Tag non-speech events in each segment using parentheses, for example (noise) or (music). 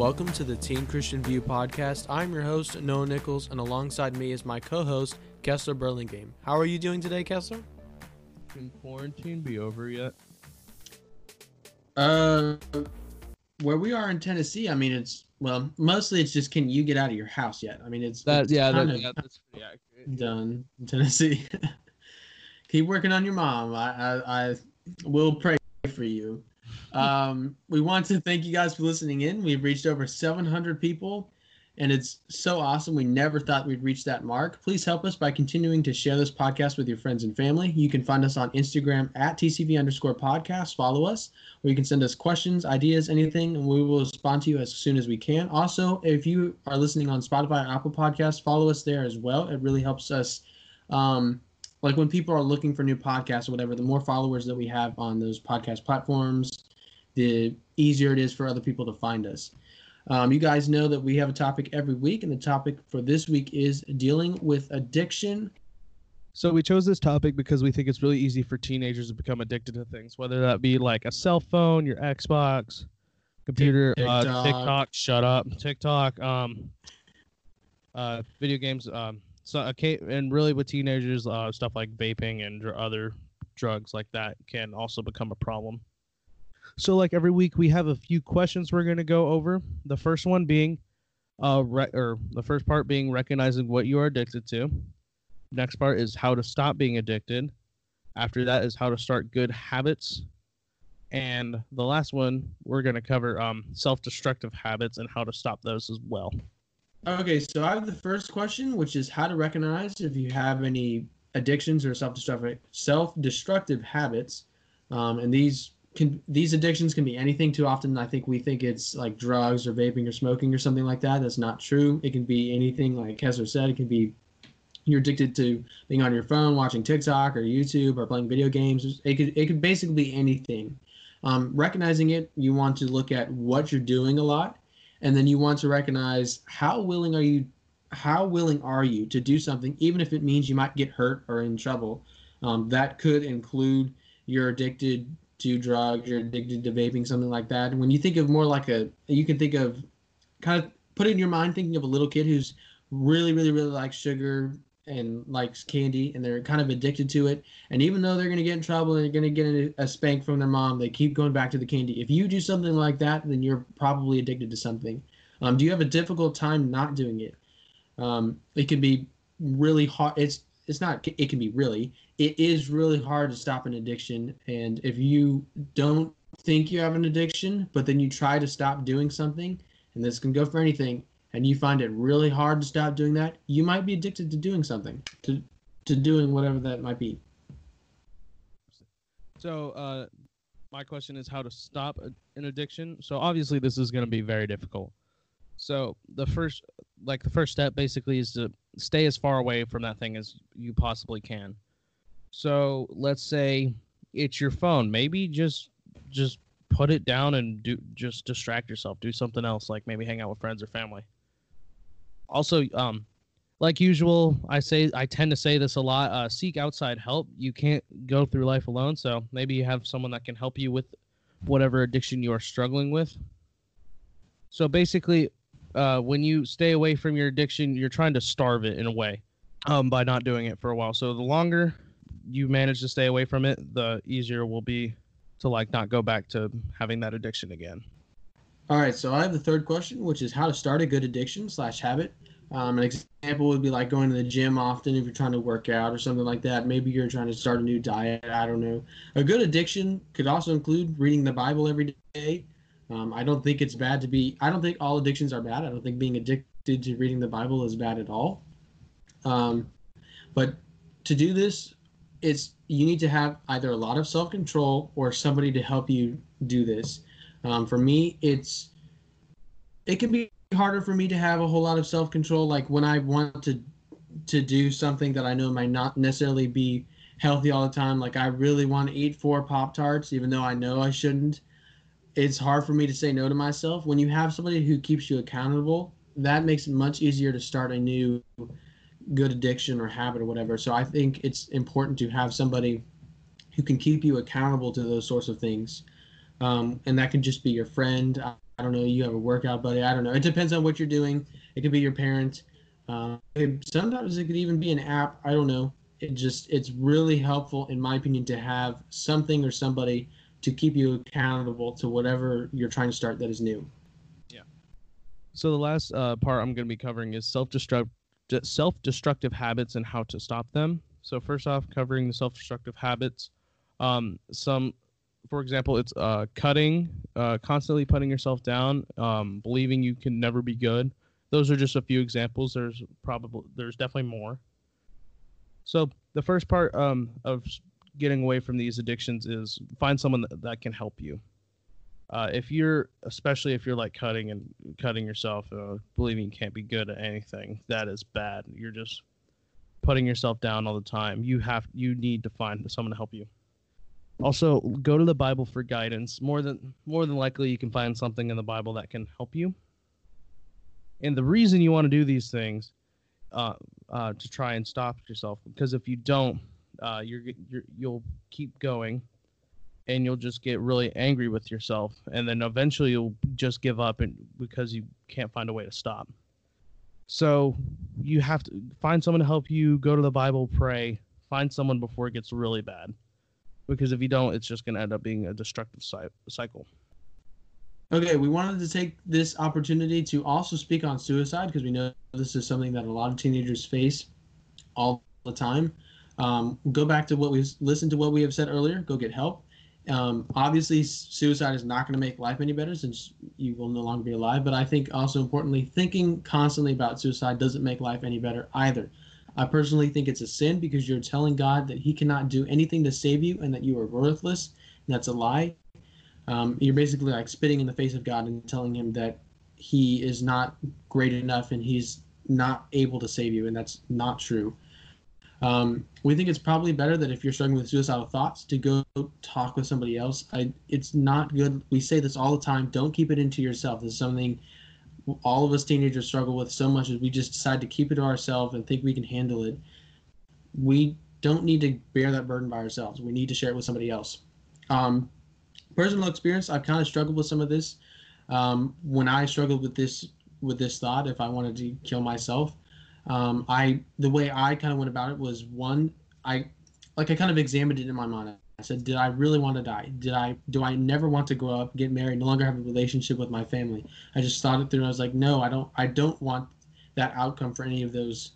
Hello and welcome to the Teen Christian View podcast. I'm your host, Noah Nichols, and alongside me is my co host, Kessler Burlingame. How are you doing today, Kessler? Can quarantine be over yet? Uh, where we are in Tennessee, I mean, it's well, mostly it's just can you get out of your house yet? I mean, it's That it's yeah, kind that, of yeah, that's pretty accurate. done in Tennessee. (laughs) Keep working on your mom. I, I I will pray for you. Um, we want to thank you guys for listening in. We've reached over 700 people, and it's so awesome. We never thought we'd reach that mark. Please help us by continuing to share this podcast with your friends and family. You can find us on Instagram at TCV underscore podcast. Follow us, or you can send us questions, ideas, anything, and we will respond to you as soon as we can. Also, if you are listening on Spotify or Apple Podcasts, follow us there as well. It really helps us. Um, like when people are looking for new podcasts or whatever, the more followers that we have on those podcast platforms, the easier it is for other people to find us. Um, you guys know that we have a topic every week, and the topic for this week is dealing with addiction. So we chose this topic because we think it's really easy for teenagers to become addicted to things, whether that be like a cell phone, your Xbox, computer, uh, TikTok. TikTok. Shut up, TikTok. Um, uh, video games. Um, so okay, and really with teenagers, uh, stuff like vaping and dr- other drugs like that can also become a problem. So like every week we have a few questions we're gonna go over. The first one being, uh, re- or the first part being recognizing what you are addicted to. Next part is how to stop being addicted. After that is how to start good habits. And the last one we're going to cover um, self-destructive habits and how to stop those as well. Okay, so I have the first question, which is how to recognize if you have any addictions or self-destructive self-destructive habits, um, and these can these addictions can be anything. Too often, I think we think it's like drugs or vaping or smoking or something like that. That's not true. It can be anything, like Kessler said. It can be you're addicted to being on your phone, watching TikTok or YouTube or playing video games. It could it could basically be anything. Um, recognizing it, you want to look at what you're doing a lot, and then you want to recognize how willing are you, how willing are you to do something, even if it means you might get hurt or in trouble. Um, that could include you're addicted to drugs, you're addicted to vaping, something like that. When you think of more like a, you can think of, kind of put it in your mind thinking of a little kid who's really, really, really likes sugar and likes candy, and they're kind of addicted to it. And even though they're going to get in trouble and they're going to get a, a spank from their mom, they keep going back to the candy. If you do something like that, then you're probably addicted to something. Um, do you have a difficult time not doing it? Um, it can be really hard. It's it's not. It can be really. It is really hard to stop an addiction. And if you don't think you have an addiction, but then you try to stop doing something, and this can go for anything, and you find it really hard to stop doing that, you might be addicted to doing something, to to doing whatever that might be. So, uh, my question is how to stop an addiction. So, obviously, this is going to be very difficult. So, the first, like, the first step basically is to stay as far away from that thing as you possibly can. So, let's say it's your phone. Maybe just, just put it down and do, just distract yourself. Do something else, like maybe hang out with friends or family. Also, um, like usual, I say I tend to say this a lot. Uh, seek outside help. You can't go through life alone, so maybe you have someone that can help you with whatever addiction you are struggling with. So basically, uh, when you stay away from your addiction, you're trying to starve it in a way um, by not doing it for a while. So the longer you manage to stay away from it, the easier will be to like not go back to having that addiction again. All right, so I have the third question, which is how to start a good addiction slash habit. Um, an example would be like going to the gym often if you're trying to work out or something like that. Maybe you're trying to start a new diet. I don't know. A good addiction could also include reading the Bible every day. Um, I don't think it's bad to be. I don't think all addictions are bad. I don't think being addicted to reading the Bible is bad at all. Um, but to do this, it's you need to have either a lot of self control or somebody to help you do this. Um, for me, it's it can be harder for me to have a whole lot of self control. Like when I want to to do something that I know might not necessarily be healthy all the time. Like I really want to eat four Pop Tarts, even though I know I shouldn't. It's hard for me to say no to myself. When you have somebody who keeps you accountable, that makes it much easier to start a new good addiction or habit or whatever. So I think it's important to have somebody who can keep you accountable to those sorts of things. Um, and that can just be your friend. I- don't know, you have a workout buddy. I don't know. It depends on what you're doing. It could be your parent. Uh, it, sometimes it could even be an app. I don't know. It just it's really helpful, in my opinion, to have something or somebody to keep you accountable to whatever you're trying to start that is new. Yeah. So the last uh, part I'm going to be covering is self-destruct self-destructive habits and how to stop them. So first off, covering the self-destructive habits. Um, some, for example, it's uh, cutting, uh, constantly putting yourself down, um, believing you can never be good. Those are just a few examples. There's probably there's definitely more. So the first part um, of getting away from these addictions is find someone that, that can help you. Uh, if you're, especially if you're like cutting and cutting yourself, uh, believing you can't be good at anything, that is bad. You're just putting yourself down all the time. You have, you need to find someone to help you. Also, go to the Bible for guidance. More than more than likely, you can find something in the Bible that can help you. And the reason you want to do these things, uh, uh, to try and stop yourself, because if you don't, uh, you're, you're you'll keep going and you'll just get really angry with yourself. And then eventually you'll just give up and because you can't find a way to stop. So you have to find someone to help you go to the bible pray find someone before it gets really bad. Because if you don't it's just going to end up being a destructive cycle. Okay we wanted to take this opportunity to also speak on suicide because we know this is something that a lot of teenagers face all the time um, go back to what we've listened to what we have said earlier go get help um, obviously, suicide is not going to make life any better since you will no longer be alive. But I think also importantly, thinking constantly about suicide doesn't make life any better either. I personally think it's a sin because you're telling God that He cannot do anything to save you and that you are worthless. And that's a lie. Um, you're basically like spitting in the face of God and telling Him that He is not great enough and He's not able to save you. And that's not true. Um, we think it's probably better that if you're struggling with suicidal thoughts to go talk with somebody else. I, it's not good. We say this all the time. Don't keep it into yourself. This is something all of us teenagers struggle with so much as we just decide to keep it to ourselves and think we can handle it. We don't need to bear that burden by ourselves. We need to share it with somebody else. Um, personal experience, I've kind of struggled with some of this. Um, when I struggled with this with this thought, if I wanted to kill myself, um, I the way I kind of went about it was one, I like I kind of examined it in my mind. I said, did I really want to die? Did I do I never want to grow up, get married, no longer have a relationship with my family? I just thought it through. and I was like, no, I don't. I don't want that outcome for any of those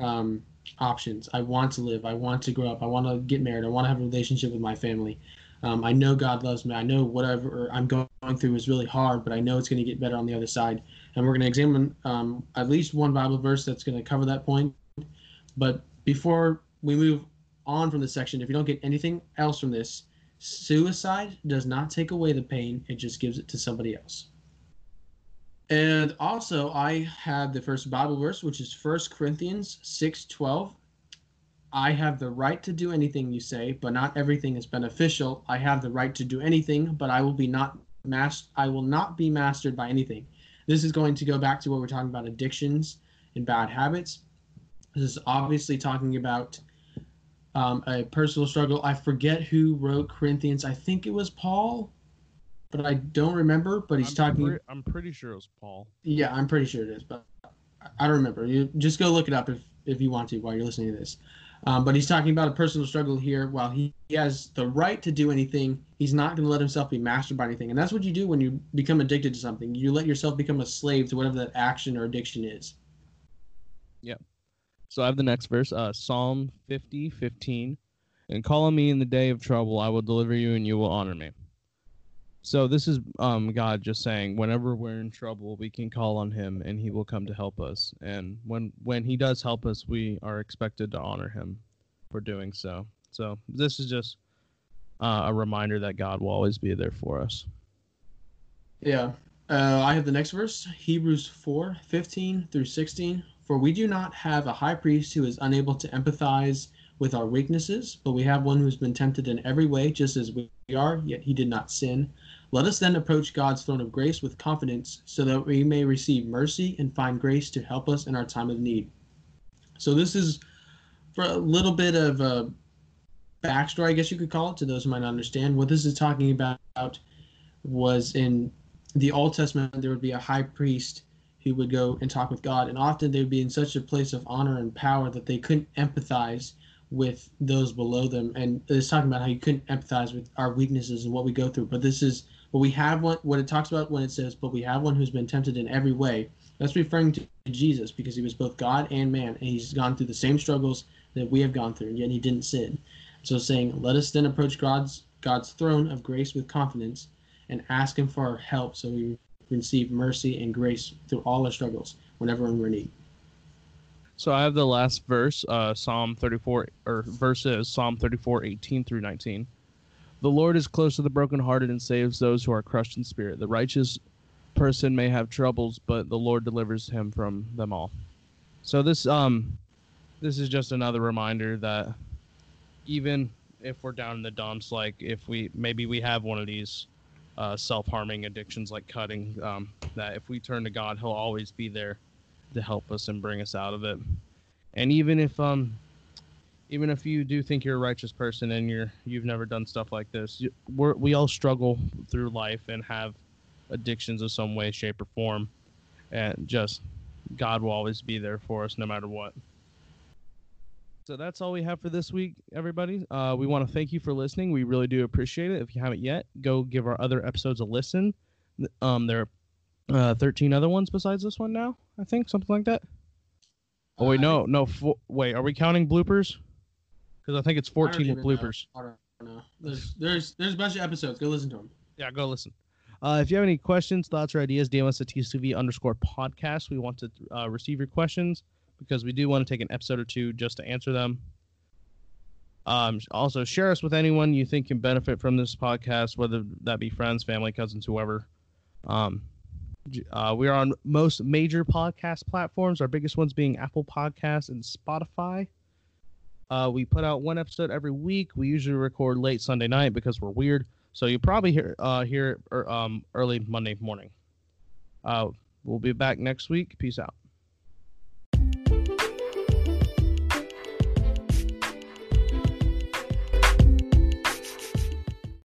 um, options. I want to live. I want to grow up. I want to get married. I want to have a relationship with my family. Um, I know God loves me. I know whatever I'm going through is really hard, but I know it's going to get better on the other side and we're going to examine um, at least one Bible verse that's going to cover that point. But before we move on from this section, if you don't get anything else from this, suicide does not take away the pain; it just gives it to somebody else. And also, I have the first Bible verse, which is 1 Corinthians 6:12. I have the right to do anything you say, but not everything is beneficial. I have the right to do anything, but I will be not mas- I will not be mastered by anything. This is going to go back to what we're talking about addictions and bad habits. This is obviously talking about um, a personal struggle. I forget who wrote Corinthians. I think it was Paul, but I don't remember. But he's I'm talking. Pre- I'm pretty sure it was Paul. Yeah, I'm pretty sure it is, but I don't remember. You just go look it up if if you want to while you're listening to this. Um, but he's talking about a personal struggle here. While he, he has the right to do anything, he's not going to let himself be mastered by anything. And that's what you do when you become addicted to something. You let yourself become a slave to whatever that action or addiction is. Yep. So I have the next verse, uh, Psalm 50, 15. And call on me in the day of trouble, I will deliver you and you will honor me. So this is um, God just saying, whenever we're in trouble, we can call on Him, and He will come to help us. And when when He does help us, we are expected to honor Him for doing so. So this is just uh, a reminder that God will always be there for us. Yeah. Uh, I have the next verse, Hebrews 4, 15 through 16. For we do not have a high priest who is unable to empathize with our weaknesses, but we have one who's been tempted in every way, just as we are, yet he did not sin. Let us then approach God's throne of grace with confidence so that we may receive mercy and find grace to help us in our time of need. So, this is for a little bit of a backstory, I guess you could call it, to those who might not understand. What this is talking about was in the Old Testament, there would be a high priest who would go and talk with God, and often they would be in such a place of honor and power that they couldn't empathize with those below them. And it's talking about how you couldn't empathize with our weaknesses and what we go through. But this is what we have one what it talks about when it says, but we have one who's been tempted in every way. That's referring to Jesus because he was both God and man, and he's gone through the same struggles that we have gone through, and yet he didn't sin. So saying, let us then approach God's God's throne of grace with confidence and ask him for our help so we receive mercy and grace through all our struggles whenever we're in need. So I have the last verse, uh, Psalm 34, or verses Psalm 34, 18 through 19. The Lord is close to the brokenhearted and saves those who are crushed in spirit. The righteous person may have troubles, but the Lord delivers him from them all. So this um this is just another reminder that even if we're down in the dumps, like if we maybe we have one of these uh, self-harming addictions like cutting, um, that if we turn to God, He'll always be there to help us and bring us out of it. And even if um even if you do think you're a righteous person and you're you've never done stuff like this, you, we're, we all struggle through life and have addictions of some way, shape, or form, and just God will always be there for us no matter what. So that's all we have for this week, everybody. Uh, we want to thank you for listening. We really do appreciate it. If you haven't yet, go give our other episodes a listen. Um, there are uh, 13 other ones besides this one now, I think, something like that. Oh wait, Uh, no, no. Wait, are we counting bloopers? Because I think it's 14 with even know. bloopers. I don't know. There's there's there's a bunch of episodes. Go listen to them. Yeah, go listen. Uh, if you have any questions, thoughts, or ideas, DM us at TCV underscore podcast. We want to uh, receive your questions because we do want to take an episode or two just to answer them. Um, also, share us with anyone you think can benefit from this podcast, whether that be friends, family, cousins, whoever. Um, uh, we are on most major podcast platforms, our biggest ones being Apple Podcasts and Spotify. Uh, we put out one episode every week. We usually record late Sunday night because we're weird. So you'll probably hear uh, hear er, um, early Monday morning. Uh, we'll be back next week. Peace out.